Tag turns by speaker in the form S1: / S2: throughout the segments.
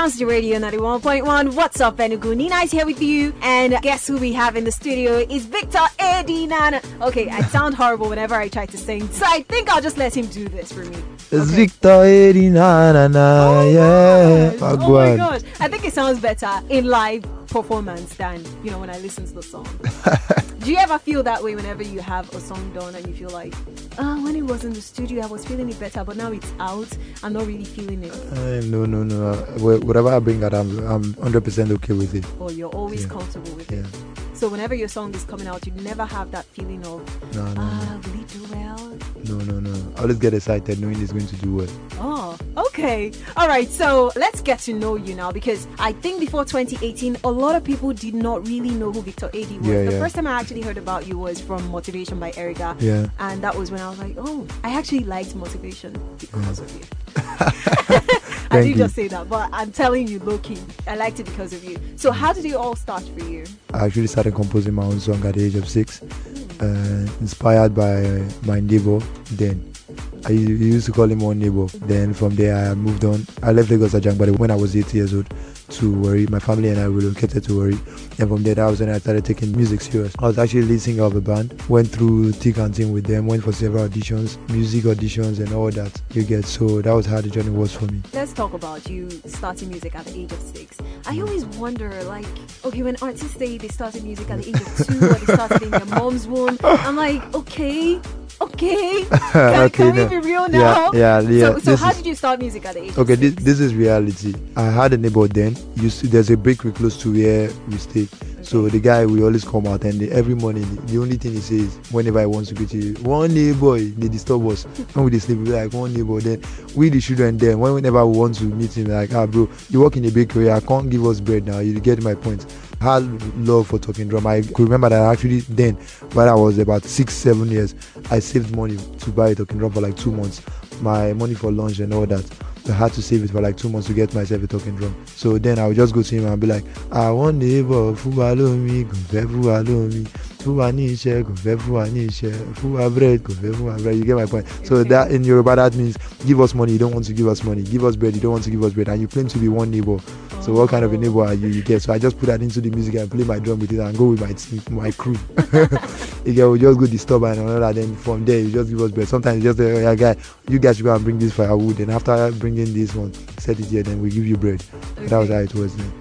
S1: The Radio 91.1. What's up, Enugu? Nina is here with you. And guess who we have in the studio is Victor AD Nana. Okay, I sound horrible whenever I try to sing. So I think I'll just let him do this for me.
S2: It's Victor AD Nana,
S1: Oh
S2: yeah.
S1: gosh. Oh my gosh. I think it sounds better in live performance than, you know, when I listen to the song. Do you ever feel that way whenever you have a song done and you feel like, oh, when it was in the studio, I was feeling it better, but now it's out, I'm not really feeling it.
S2: Uh, no, no, no. Uh, whatever I bring out, I'm, I'm 100% okay with it.
S1: Oh, you're always
S2: Yeah.
S1: comfortable with
S2: Yeah.
S1: it. So whenever your song is coming out, you never have that feeling of,
S2: No, no,
S1: ah, will it do well?
S2: no, no, no. I always get excited knowing it's going to do well.
S1: Oh, okay. All right. So let's get to know you now because I think before 2018, a lot of people did not really know who Victor AD was.
S2: Yeah,
S1: the
S2: yeah.
S1: first time I actually heard about you was from Motivation by Erigga.
S2: Yeah.
S1: And that was when I was like, oh, I actually liked Motivation because of you. I did just say that, but I'm telling you, low key, I liked it because of you. So, how did it all start for you?
S2: I actually started composing my own song at the age of six, uh, inspired by my neighbor then. I used to call him one neighbor. Then from there, I moved on. I left Lagos Ajangbadi when I was eight years old to Warri. My family and I relocated to Warri. And from there, that was when I started taking music serious. I was actually lead singer of a band. Went through thick and with them. Went for several auditions, music auditions, and all that. You get so that was how the journey was for me.
S1: Let's talk about you starting music at the age of six. I always wonder, like, okay, when artists say they started music at the age of two or they started in their mom's womb, I'm like, okay, okay, can,
S2: Okay,
S1: can we be real now?
S2: Yeah, yeah, yeah.
S1: So, so how
S2: is-
S1: did you start music at the age
S2: Okay, this, this is reality. I had a neighbor then. You see, there's a bakery close to where we stay. So the guy will always come out and every morning the only thing he says whenever he wants to greet you, one neighbor, they disturb us. when we sleep, we like one neighbor. Then we the children then when- whenever we want to meet him, like ah bro, you work in a bakery, I can't give us bread now. You get my point. I had love for talking drum. I could remember that actually then, when I was about six, seven years, I saved money to buy a talking drum for like two months. My money for lunch and all that. I had to save it for like two months to get myself a talking drum. So then I would just go to him and be like, I want neighbor, fún wa lómi, kò fẹ́ fún lómi, fún wa ní iṣẹ́, kò fẹ́ ní iṣẹ́, fún bread, fẹ́ bread. You get my point? So that in Yoruba that means give us money, you don't want to give us money. Give us bread, you don't want to give us bread. And you claim to be one neighbor. So what kind of a neighbor are you? You get so I just put that into the music and play my drum with it and go with my team, my crew. you get we just go disturb and all that. Then from there you just give us bread. Sometimes you just say, oh, yeah, guy, you guys should go and bring this firewood. And after bringing this one, set it here, then we give you bread. That was how it was. Then.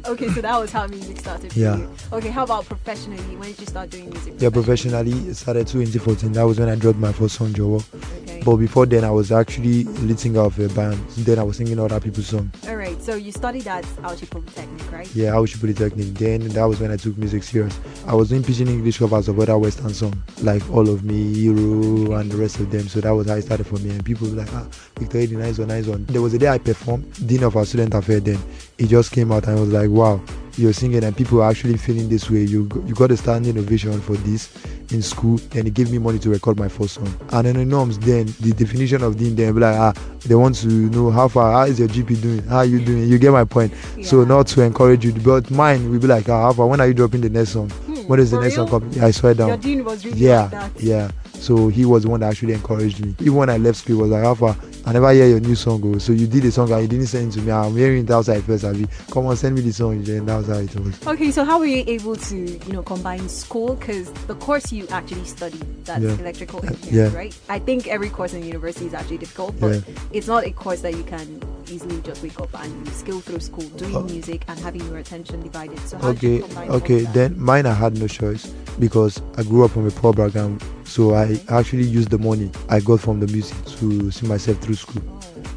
S1: okay, so that was how music started for
S2: Yeah.
S1: you. Okay, how about professionally? When did you start doing music?
S2: Yeah, professionally it started 2014. That was when I dropped my first song, Jowo.
S1: Okay.
S2: But before then, I was actually lead singer of a band. Then I was singing other people's songs.
S1: All right, so you studied at Auchi Polytechnic, right?
S2: Yeah, Auchi Polytechnic. Then that was when I took music serious. I was doing pidgin English covers of other Western songs, like All of Me, Hero, and the rest of them. So that was how it started for me. And people were like, ah, Victor AD, nice one, nice one. There was a day I performed, Dean of our student affair then. He just came out and I was like, wow, you're singing and people are actually feeling this way. You you got a standing ovation for this in school. and he gave me money to record my first song. And then the norms then, the definition of Dean then, be like, ah, they want to know how far, how is your GP doing? How are you doing? You get my point. So not to encourage you, but mine will be like, ah, how far? When are you dropping the next song?
S1: Hmm,
S2: When is the next
S1: real?
S2: song coming? Yeah, I swear
S1: Your
S2: down.
S1: dean was really
S2: Yeah,
S1: like that.
S2: yeah. So he was the one that actually encouraged me. Even when I left school, was like, far? I never hear your new song. Oh. So you did a song and you didn't send it to me. I'm hearing it outside first. Abi. Come on, send me the song. Then how it was.
S1: Okay, so how were you able to, you know, combine school? Because the course you actually studied, that's
S2: Yeah.
S1: electrical uh, engineering,
S2: Yeah.
S1: right? I think every course in university is actually difficult, but
S2: Yeah.
S1: it's not a course that you can easily just wake up and skill through school, doing
S2: Oh.
S1: music and having your attention divided. So how did you
S2: Okay,
S1: combine
S2: okay. Then mine, I had no choice because I grew up from a poor background. So I actually used the money I got from the music to see myself through school.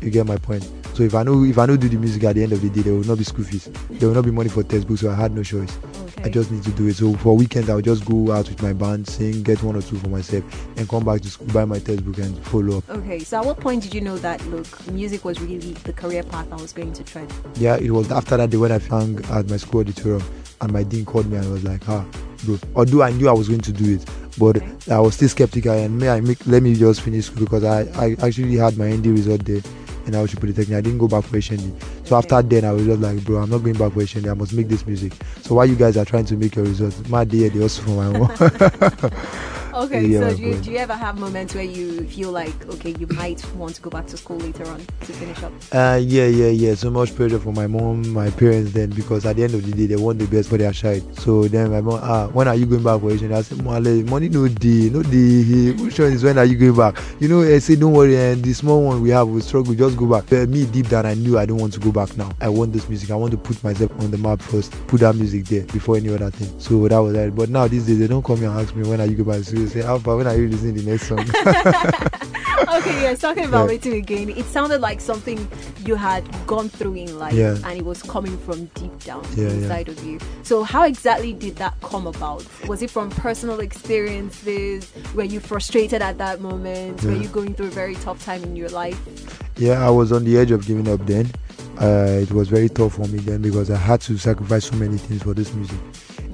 S2: You get my point. So if I know if I don't do the music at the end of the day, there will not be school fees. There will not be money for textbooks. So I had no choice.
S1: okay.
S2: I just need to do it. So for weekends, I'll just go out with my band, sing, get one or two for myself, and come back to school, buy my textbook, and follow up.
S1: Okay, so at what point did you know that look, music was really the career path I was going to tread?
S2: Yeah, it was after that day when I sang at my school auditorium, and my dean called me and was like, "Ah, bro." Although I knew I was going to do it, but
S1: Okay.
S2: I was still skeptical. And may I make let me just finish school because I, I actually had my ND result there. And I was to Polytechnic. I didn't go back for HND. So
S1: Okay.
S2: after then, I was just like, bro, I'm not going back for HND. I must make this music. So while you guys are trying to make your results, my day, they also for my own.
S1: Okay, so do you, do you ever have moments where you feel like okay, you might want to go back to school later on to finish up?
S2: Uh, yeah, yeah, yeah. So much pressure for my mom, my parents then because at the end of the day they want the best for their child. So then my mom, ah, when are you going back for education? I said, money no day, no day. One is when are you going back? You know, I say don't worry, and the small one we have, we struggle, just go back. But me deep down, I knew I don't want to go back now. I want this music. I want to put myself on the map first, put that music there before any other thing. So that was that. But now these days they don't come here and ask me when are you going back. So they say, Alpha, when are you to the next song?
S1: okay, yes, talking about
S2: Yeah.
S1: Wetin We Gain, it sounded like something you had gone through in life
S2: Yeah.
S1: and it was coming from deep down
S2: Yeah, yeah.
S1: inside of you. So, how exactly did that come about? Was it from personal experiences? Were you frustrated at that moment? Were
S2: Yeah.
S1: you going through a very tough time in your life?
S2: Yeah, I was on the edge of giving up then. Uh, it was very tough for me then because I had to sacrifice so many things for this music.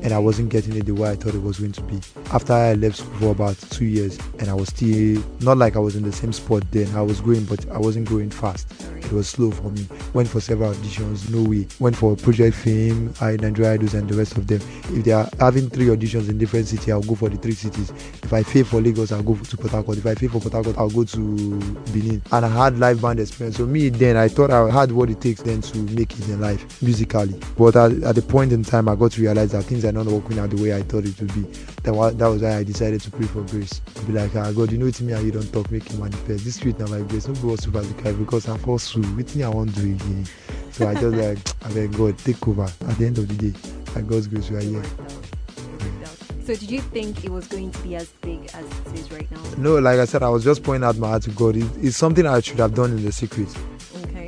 S2: And I wasn't getting it the way I thought it was going to be. After I left school for about two years, and I was still not like I was in the same spot then. I was growing, but I wasn't growing fast. It was slow for me. Went for several auditions, no way. Went for Project Fame, I Nigeria Idols, and the rest of them. If they are having three auditions in different cities, I'll go for the three cities. If I fail for Lagos, I'll go to Port Harcourt. If I fail for Port Harcourt, I'll go to Benin. And I had live band experience. So me then, I thought I had what it takes then to make it in life musically. But at, at the point in time, I got to realize that things are not working out the way I thought it would be. That was, that was why I decided to pray for grace. To be like, ah, God, you know it's me and you don't talk, make it manifest. This street now my grace. No go super because I fall through. With me, I won't do again. So I just like, I beg God, take over. At the end of the day, by God's grace, we are here.
S1: worked out. It worked out. So, did you think it was going to be as big as it is right now?
S2: No, like I said, I was just pointing out my heart to God. It, it's something I should have done in the secret.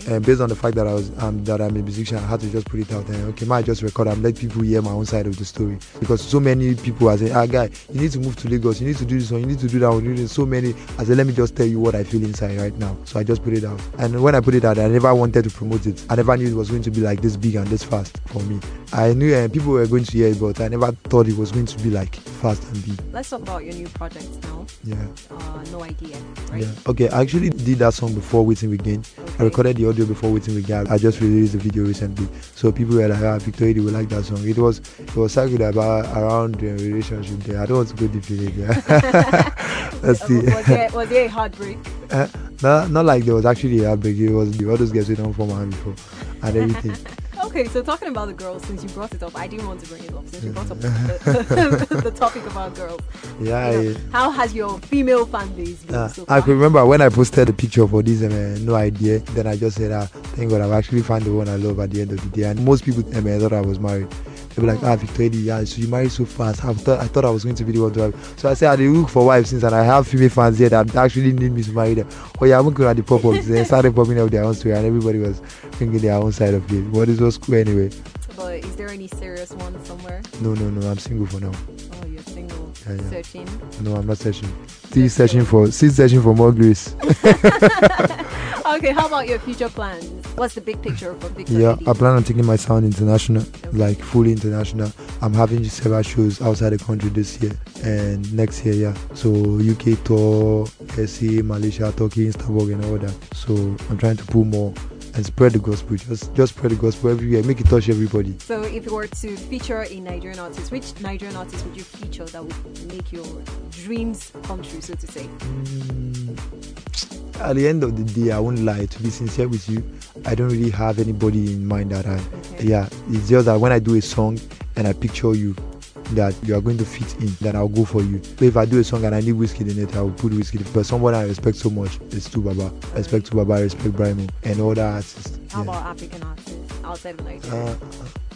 S2: And based on the fact that I was um, that I'm a musician, I had to just put it out there. Okay, might just record and let people hear my own side of the story. Because so many people are saying, ah guy, you need to move to Lagos, you need to do this one, you need to do that one, you need so many. I said, let me just tell you what I feel inside right now. So I just put it out. And when I put it out, I never wanted to promote it. I never knew it was going to be like this big and this fast for me. I knew uh, people were going to hear it, but I never thought it was going to be like fast and big.
S1: Let's talk about your new project now.
S2: Yeah.
S1: Uh, no idea, right?
S2: Yeah. Okay, I actually did that song before Wetin We Gain. I recorded the audio before Wetin We Gain. I just released the video recently. So people were like, ah, Victoria, they will like that song. It was it was circled about around the relationship there. I don't want to go deep in it. Yeah. Let's
S1: Uh,
S2: see.
S1: Was there, was there a heartbreak?
S2: Uh, not, not like there was actually a heartbreak. It was the others guys we don't form hand before and everything.
S1: Okay, so talking about the girls, since you brought it up, I didn't want to bring it up since you brought up the, the topic about girls.
S2: Yeah.
S1: You know, how has your female fan base been
S2: Uh,
S1: so
S2: I remember when I posted the picture for this, um, uh, no idea. Then I just said, ah, thank God I've actually found the one I love at the end of the day. And most people um, uh, thought I was married. They were like, ah, Victoria, yeah, so you married so fast. I thought I thought I was going to be the one to have. So I said, I dey look for wives since, and I have female fans here that actually need me to marry them. Oh yeah, I'm looking at the pop-ups. they started popping up their own story, and everybody was thinking their own side of it. But it was cool anyway.
S1: But is there any serious one somewhere?
S2: No, no, no, I'm single for now.
S1: Oh, you're single,
S2: Yeah, yeah.
S1: searching.
S2: No, I'm not searching. Still searching for, still searching for more grace.
S1: Okay, how about your future plans? What's the big picture for Victor?
S2: Yeah,
S1: Eddie?
S2: I plan on taking my sound international, like fully international. I'm having several shows outside the country this year and next year, yeah. So UK tour, SC, Malaysia, Turkey, Istanbul, and all that. So I'm trying to pull more and spread the gospel. Just just spread the gospel everywhere. Make it touch everybody.
S1: So, if you were to feature a Nigerian artist, which Nigerian artist would you feature that would make your dreams come true, so to say?
S2: Mm, At the end of the day, I won't lie. To be sincere with you, I don't really have anybody in mind that I.
S1: Okay.
S2: Yeah, it's just that when I do a song and I picture you, that you are going to fit in, then I'll go for you. But if I do a song and I need Wizkid in it, I will put Wizkid. But someone I respect so much is 2Baba. I respect 2Baba, I respect Brymo, and other artists.
S1: How
S2: yeah.
S1: about African artists outside of Nigeria?
S2: Uh, uh,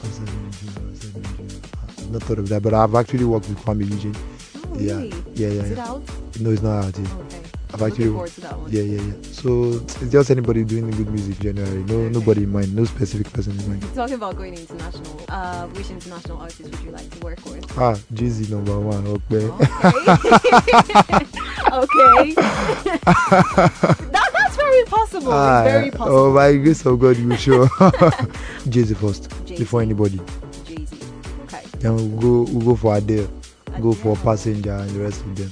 S2: outside of Nigeria, outside of Nigeria. I've not thought of that, but I've actually worked with Kwame Eugene.
S1: oh,
S2: yeah,
S1: really?
S2: yeah, yeah,
S1: Is it out?
S2: No, it's not out yet.
S1: Okay.
S2: I've actually
S1: forward to that one.
S2: Yeah, yeah, yeah. So it's just anybody doing good music generally. No,
S1: Okay.
S2: nobody in mind. No specific person in mind.
S1: Talking about going international, uh, which international artist would you like to work with?
S2: Ah, Jay-Z number one. Okay.
S1: Okay. okay. that, that's very possible.
S2: Ah,
S1: it's very
S2: Oh,
S1: possible.
S2: by grace of God, you sure. Jay-Z first
S1: Jay-Z.
S2: before anybody.
S1: Jay Z. Okay.
S2: Then we'll go. We'll go for Adele. Go for
S1: Adele.
S2: Passenger and the rest of them.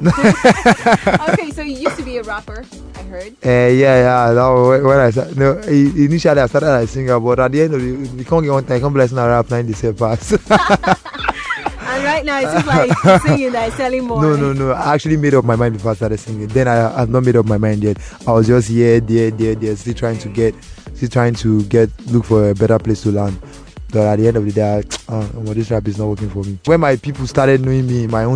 S1: okay, so you used to be a rapper, I heard.
S2: Uh, yeah, yeah. Was when- I no, initially I started as a singer, but at the end of the, the can't get one time, can't bless now rap nine the same pass.
S1: And right now it's just like singing that selling more.
S2: No, no, no. I actually made up my mind before I started singing. Then I have not made up my mind yet. I was just here, there, there, there, still trying to get, still trying to get, look for a better place to land. But at the end of the day, I, uh, this rap is not working for me. When my people started knowing me, my own